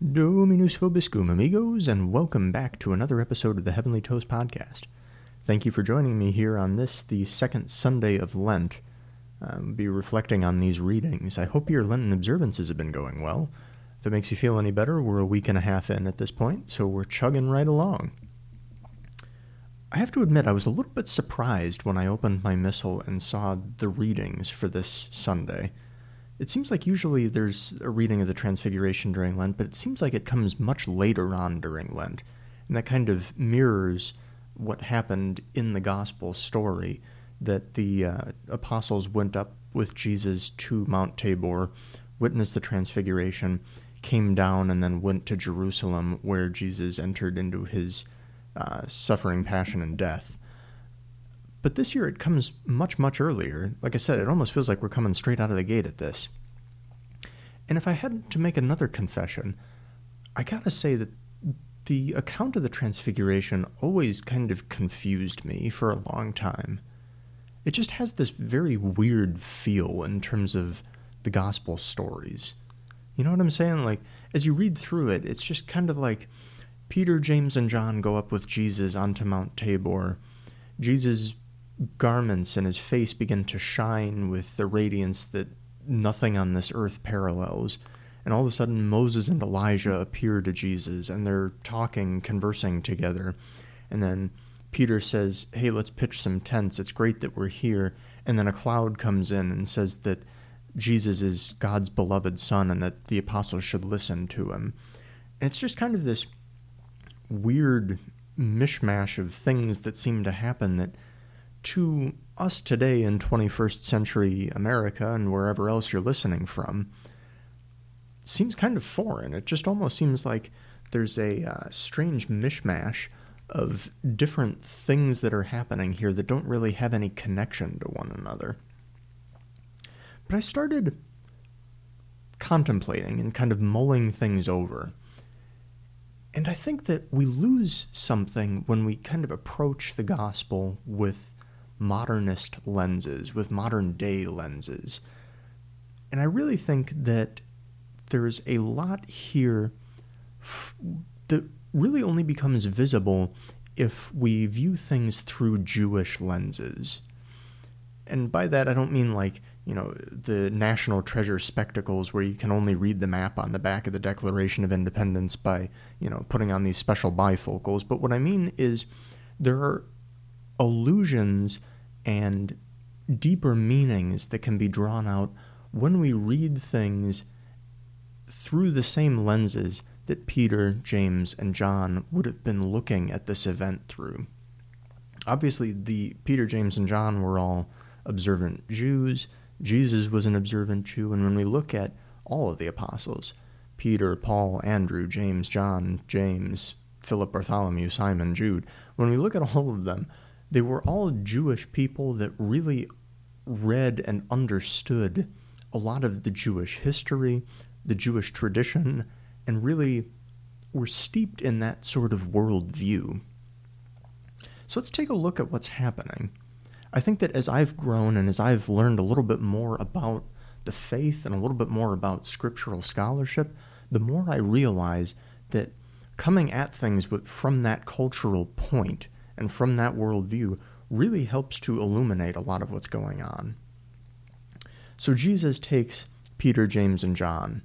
Dominus Vobiscum, amigos, and welcome back to another episode of the Heavenly Toast Podcast. Thank you for joining me here on this, the second Sunday of Lent. I'll be reflecting on these readings. I hope your Lenten observances have been going well. If it makes you feel any better, we're a week and a half in at this point, so we're chugging right along. I have to admit, I was a little bit surprised when I opened my missal and saw the readings for this Sunday. It seems like usually there's a reading of the Transfiguration during Lent, but it seems like it comes much later on during Lent. And that kind of mirrors what happened in the gospel story that the uh, apostles went up with Jesus to Mount Tabor, witnessed the Transfiguration, came down, and then went to Jerusalem where Jesus entered into his uh, suffering, passion, and death. But this year it comes much, much earlier. Like I said, it almost feels like we're coming straight out of the gate at this. And if I had to make another confession, I gotta say that the account of the Transfiguration always kind of confused me for a long time. It just has this very weird feel in terms of the gospel stories. You know what I'm saying? Like, as you read through it, it's just kind of like Peter, James, and John go up with Jesus onto Mount Tabor. Jesus garments and his face begin to shine with the radiance that nothing on this earth parallels. And all of a sudden, Moses and Elijah appear to Jesus and they're talking, conversing together. And then Peter says, Hey, let's pitch some tents. It's great that we're here. And then a cloud comes in and says that Jesus is God's beloved Son and that the apostles should listen to him. And it's just kind of this weird mishmash of things that seem to happen that to us today in 21st century America and wherever else you're listening from seems kind of foreign. It just almost seems like there's a uh, strange mishmash of different things that are happening here that don't really have any connection to one another. But I started contemplating and kind of mulling things over. And I think that we lose something when we kind of approach the gospel with modernist lenses, with modern day lenses. And I really think that there's a lot here f- that really only becomes visible if we view things through Jewish lenses. And by that, I don't mean like, you know, the National Treasure spectacles where you can only read the map on the back of the Declaration of Independence by, you know, putting on these special bifocals. But what I mean is there are allusions and deeper meanings that can be drawn out when we read things through the same lenses that Peter, James, and John would have been looking at this event through. Obviously, the Peter, James, and John were all observant Jews. Jesus was an observant Jew, and when we look at all of the apostles, Peter, Paul, Andrew, James, John, James, Philip, Bartholomew, Simon, Jude, when we look at all of them, they were all Jewish people that really read and understood a lot of the Jewish history, the Jewish tradition, and really were steeped in that sort of worldview. So let's take a look at what's happening. I think that as I've grown and as I've learned a little bit more about the faith and a little bit more about scriptural scholarship, the more I realize that coming at things from that cultural point and from that worldview really helps to illuminate a lot of what's going on. So Jesus takes Peter, James, and John,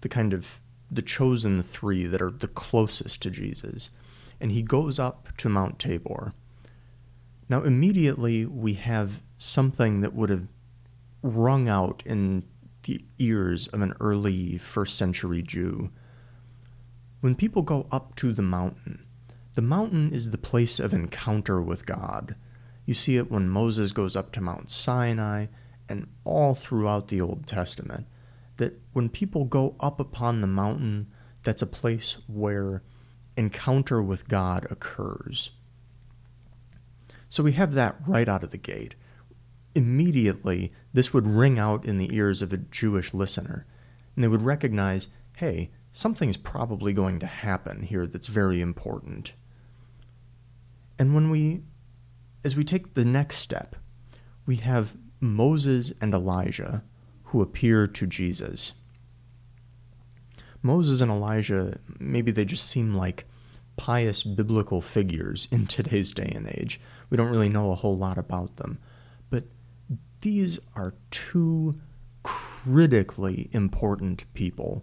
the kind of the chosen three that are the closest to Jesus, and he goes up to Mount Tabor. Now, immediately we have something that would have rung out in the ears of an early first century Jew. When people go up to the mountain, the mountain is the place of encounter with God. You see it when Moses goes up to Mount Sinai and all throughout the Old Testament. That when people go up upon the mountain, that's a place where encounter with God occurs. So we have that right out of the gate. Immediately, this would ring out in the ears of a Jewish listener, and they would recognize hey, something's probably going to happen here that's very important. And when we, as we take the next step, we have Moses and Elijah who appear to Jesus. Moses and Elijah, maybe they just seem like pious biblical figures in today's day and age. We don't really know a whole lot about them. But these are two critically important people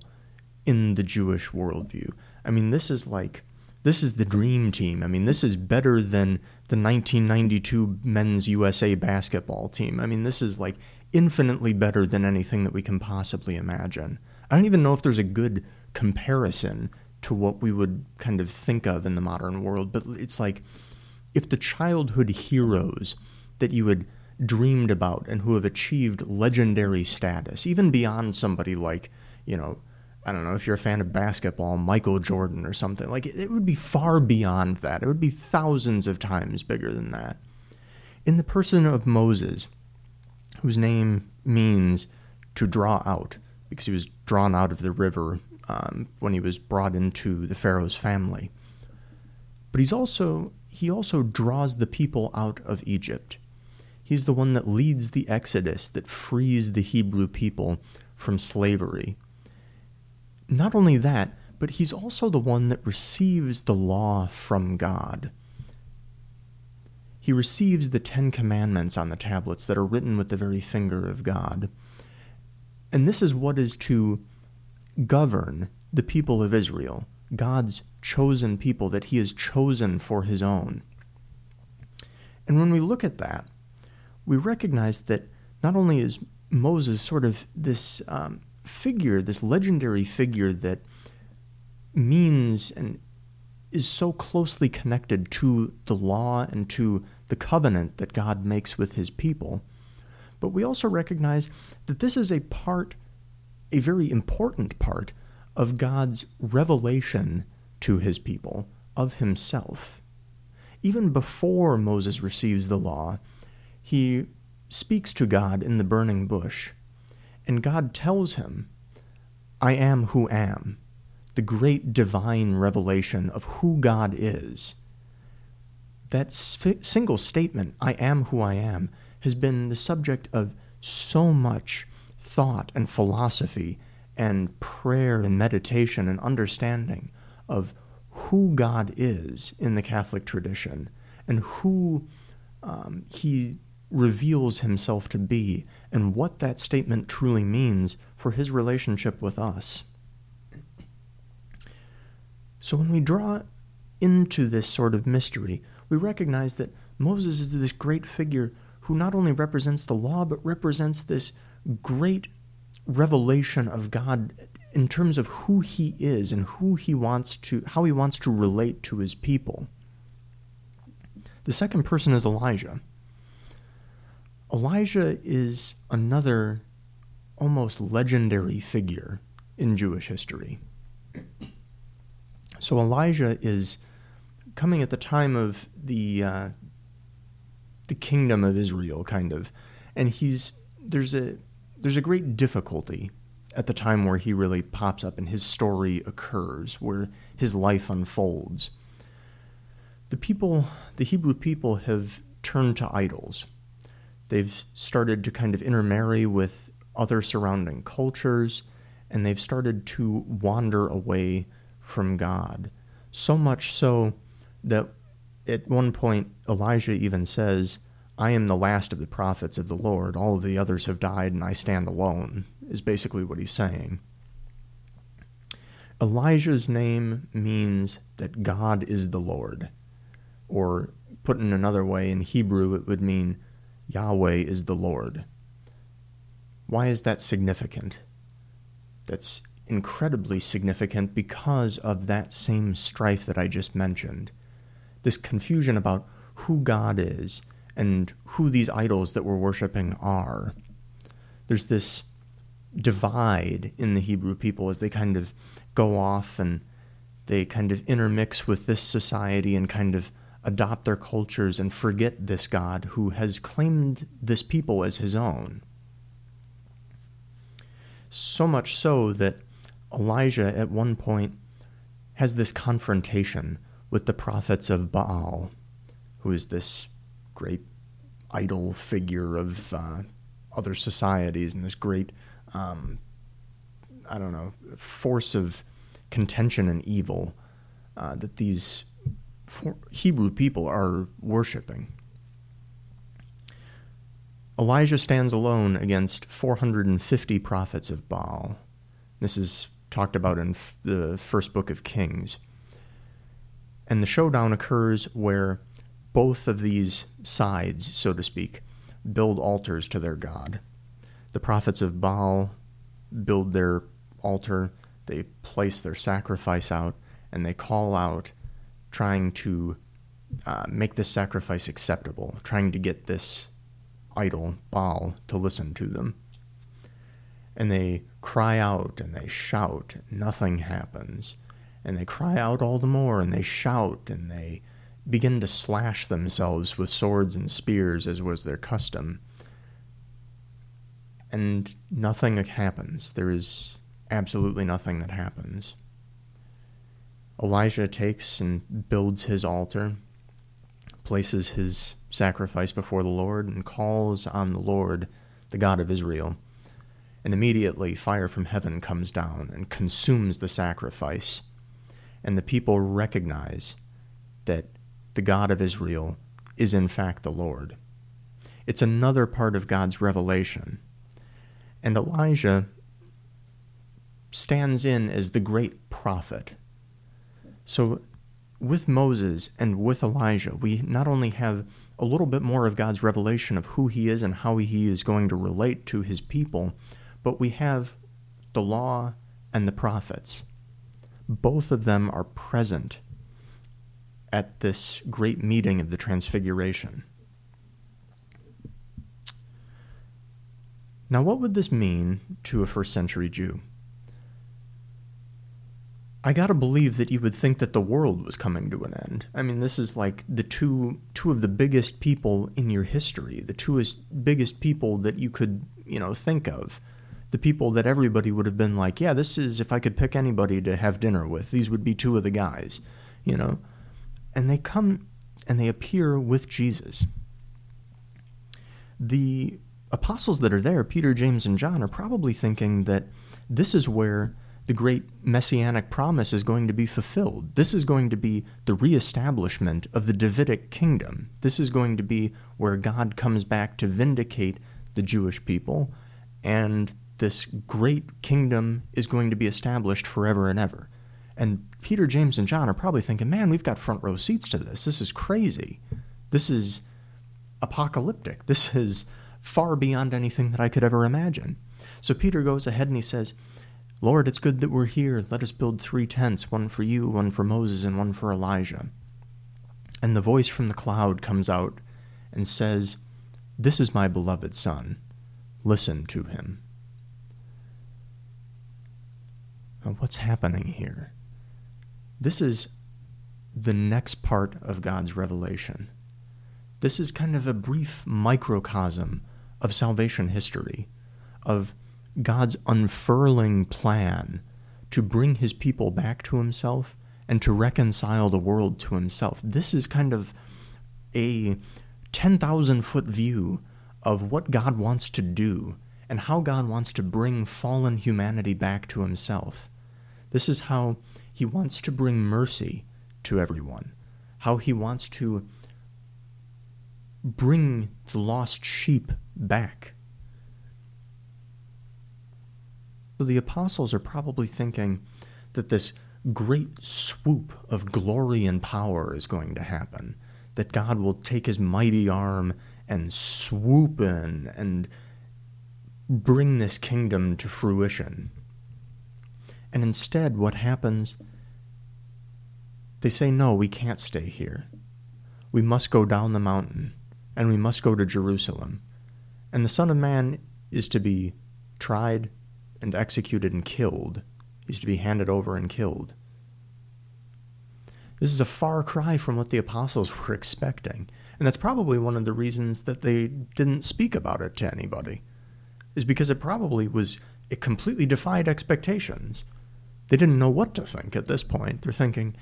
in the Jewish worldview. I mean, this is like, this is the dream team. I mean, this is better than the 1992 men's USA basketball team. I mean, this is like infinitely better than anything that we can possibly imagine. I don't even know if there's a good comparison to what we would kind of think of in the modern world, but it's like if the childhood heroes that you had dreamed about and who have achieved legendary status, even beyond somebody like, you know, I don't know, if you're a fan of basketball, Michael Jordan or something, like it would be far beyond that. It would be thousands of times bigger than that. In the person of Moses, whose name means to draw out, because he was drawn out of the river um, when he was brought into the Pharaoh's family. But he's also he also draws the people out of Egypt. He's the one that leads the exodus that frees the Hebrew people from slavery. Not only that, but he's also the one that receives the law from God. He receives the Ten Commandments on the tablets that are written with the very finger of God. And this is what is to govern the people of Israel, God's chosen people that he has chosen for his own. And when we look at that, we recognize that not only is Moses sort of this um, figure, this legendary figure that means and is so closely connected to the law and to the covenant that God makes with his people, but we also recognize that this is a part, a very important part, of God's revelation to his people of himself. Even before Moses receives the law, he speaks to God in the burning bush, and God tells him, I am who am, the great divine revelation of who God is. That single statement, I am who I am, has been the subject of so much thought and philosophy and prayer and meditation and understanding of who God is in the Catholic tradition and who um, he reveals himself to be and what that statement truly means for his relationship with us. So when we draw into this sort of mystery, we recognize that Moses is this great figure who not only represents the law, but represents this great revelation of God in terms of who he is and who he wants to how he wants to relate to his people. The second person is Elijah. Elijah is another almost legendary figure in Jewish history. So Elijah is coming at the time of the uh, the kingdom of Israel, kind of, and he's there's a there's a great difficulty at the time where he really pops up and his story occurs, where his life unfolds. The people, the Hebrew people, have turned to idols. They've started to kind of intermarry with other surrounding cultures, and they've started to wander away from God. So much so that at one point Elijah even says, I am the last of the prophets of the Lord. All of the others have died, and I stand alone, is basically what he's saying. Elijah's name means that God is the Lord. Or, put in another way, in Hebrew, it would mean Yahweh is the Lord. Why is that significant? That's incredibly significant because of that same strife that I just mentioned. This confusion about who God is and who these idols that we're worshiping are. There's this divide in the Hebrew people as they kind of go off and they kind of intermix with this society and kind of adopt their cultures and forget this God who has claimed this people as his own. So much so that Elijah at one point has this confrontation with the prophets of Baal, who is this great idol figure of uh, other societies and this great um, I don't know, force of contention and evil uh, that these Hebrew people are worshiping. Elijah stands alone against 450 prophets of Baal. This is talked about in the first book of Kings. And the showdown occurs where both of these sides, so to speak, build altars to their God. The prophets of Baal build their altar, they place their sacrifice out, and they call out, trying to uh, make this sacrifice acceptable, trying to get this idol, Baal, to listen to them. And they cry out and they shout, nothing happens. And they cry out all the more and they shout and they begin to slash themselves with swords and spears as was their custom. And nothing happens. There is absolutely nothing that happens. Elijah takes and builds his altar, places his sacrifice before the Lord, and calls on the Lord, the God of Israel. And immediately fire from heaven comes down and consumes the sacrifice. And the people recognize that the God of Israel is in fact the Lord. It's another part of God's revelation. And Elijah stands in as the great prophet. So, with Moses and with Elijah, we not only have a little bit more of God's revelation of who he is and how he is going to relate to his people, but we have the law and the prophets. Both of them are present at this great meeting of the Transfiguration. Now, what would this mean to a first century Jew? I gotta believe that you would think that the world was coming to an end. I mean, this is like the two two of the biggest people in your history, the two biggest people that you could you know think of, the people that everybody would have been like, yeah, this is if I could pick anybody to have dinner with, these would be two of the guys, you know, and they come and they appear with Jesus. The apostles that are there, Peter, James, and John, are probably thinking that this is where the great messianic promise is going to be fulfilled. This is going to be the reestablishment of the Davidic kingdom. This is going to be where God comes back to vindicate the Jewish people, and this great kingdom is going to be established forever and ever. And Peter, James, and John are probably thinking, man, we've got front row seats to this. This is crazy. This is apocalyptic. This is far beyond anything that I could ever imagine. So Peter goes ahead and he says, Lord, it's good that we're here. Let us build three tents one for you, one for Moses, and one for Elijah. And the voice from the cloud comes out and says, This is my beloved Son. Listen to him. Now, what's happening here? This is the next part of God's revelation. This is kind of a brief microcosm of salvation history, of God's unfurling plan to bring his people back to himself and to reconcile the world to himself. This is kind of a 10,000 foot view of what God wants to do and how God wants to bring fallen humanity back to himself. This is how he wants to bring mercy to everyone, how he wants to bring the lost sheep back So the apostles are probably thinking that this great swoop of glory and power is going to happen, that God will take his mighty arm and swoop in and bring this kingdom to fruition. And instead, what happens? They say, No, we can't stay here. We must go down the mountain, and we must go to Jerusalem. And the Son of Man is to be tried, and executed and killed. He's to be handed over and killed. This is a far cry from what the apostles were expecting, and that's probably one of the reasons that they didn't speak about it to anybody, is because it probably was, it completely defied expectations. They didn't know what to think at this point. They're thinking,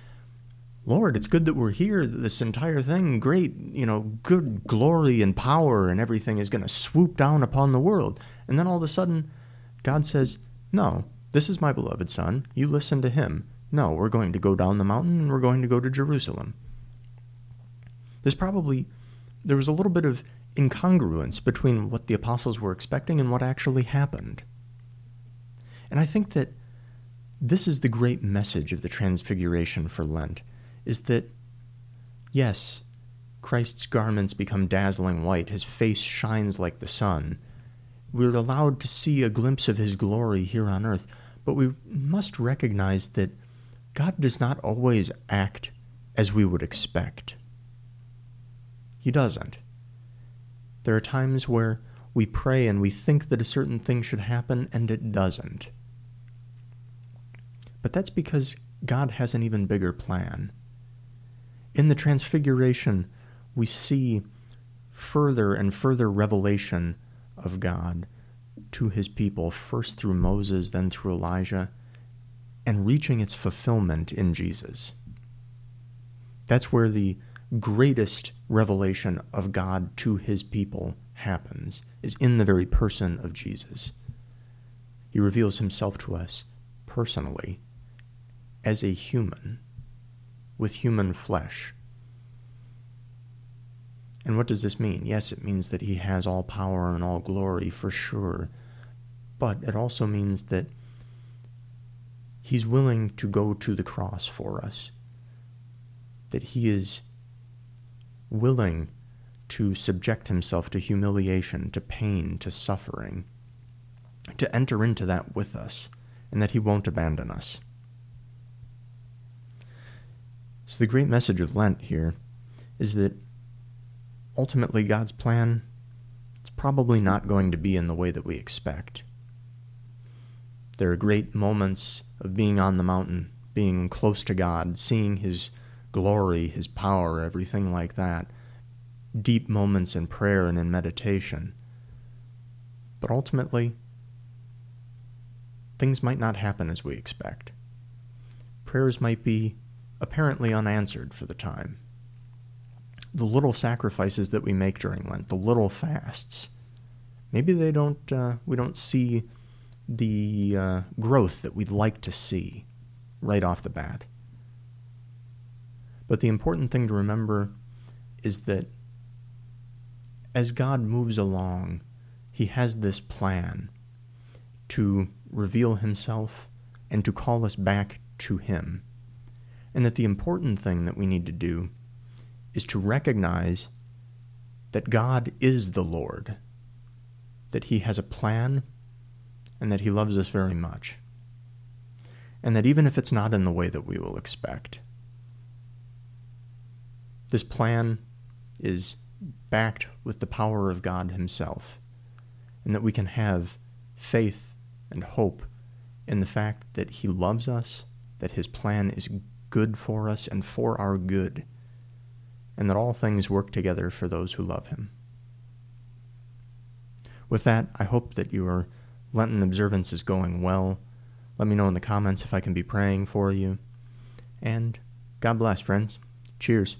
Lord, it's good that we're here. This entire thing, great, you know, good glory and power and everything is going to swoop down upon the world. And then all of a sudden, God says, No, This is my beloved Son. You listen to him. No, we're going to go down the mountain and we're going to go to Jerusalem. There's probably, there was a little bit of incongruence between what the apostles were expecting and what actually happened. And I think that this is the great message of the Transfiguration for Lent, is that, yes, Christ's garments become dazzling white, his face shines like the sun. We're allowed to see a glimpse of his glory here on earth, but we must recognize that God does not always act as we would expect. He doesn't. There are times where we pray and we think that a certain thing should happen and it doesn't. But that's because God has an even bigger plan. In the Transfiguration, we see further and further revelation of God to his people, first through Moses, then through Elijah, and reaching its fulfillment in Jesus. That's where the greatest revelation of God to his people happens, is in the very person of Jesus. He reveals himself to us personally as a human with human flesh. And what does this mean? Yes, it means that he has all power and all glory for sure, but it also means that he's willing to go to the cross for us, that he is willing to subject himself to humiliation, to pain, to suffering, to enter into that with us, and that he won't abandon us. So, the great message of Lent here is that ultimately God's plan it's probably not going to be in the way that we expect. There are great moments of being on the mountain, being close to God, seeing his glory, his power, everything like that. Deep moments in prayer and in meditation. But ultimately, things might not happen as we expect. Prayers might be apparently unanswered for the time. The little sacrifices that we make during Lent, the little fasts, maybe they don't. Uh, we don't see the uh, growth that we'd like to see right off the bat. But the important thing to remember is that as God moves along, He has this plan to reveal Himself and to call us back to Him and that the important thing that we need to do is to recognize that God is the Lord, that He has a plan, and that He loves us very much. And that even if it's not in the way that we will expect, this plan is backed with the power of God Himself, and that we can have faith and hope in the fact that He loves us, that His plan is good for us and for our good, and that all things work together for those who love him. With that, I hope that your Lenten observance is going well. Let me know in the comments if I can be praying for you. And God bless, friends. Cheers.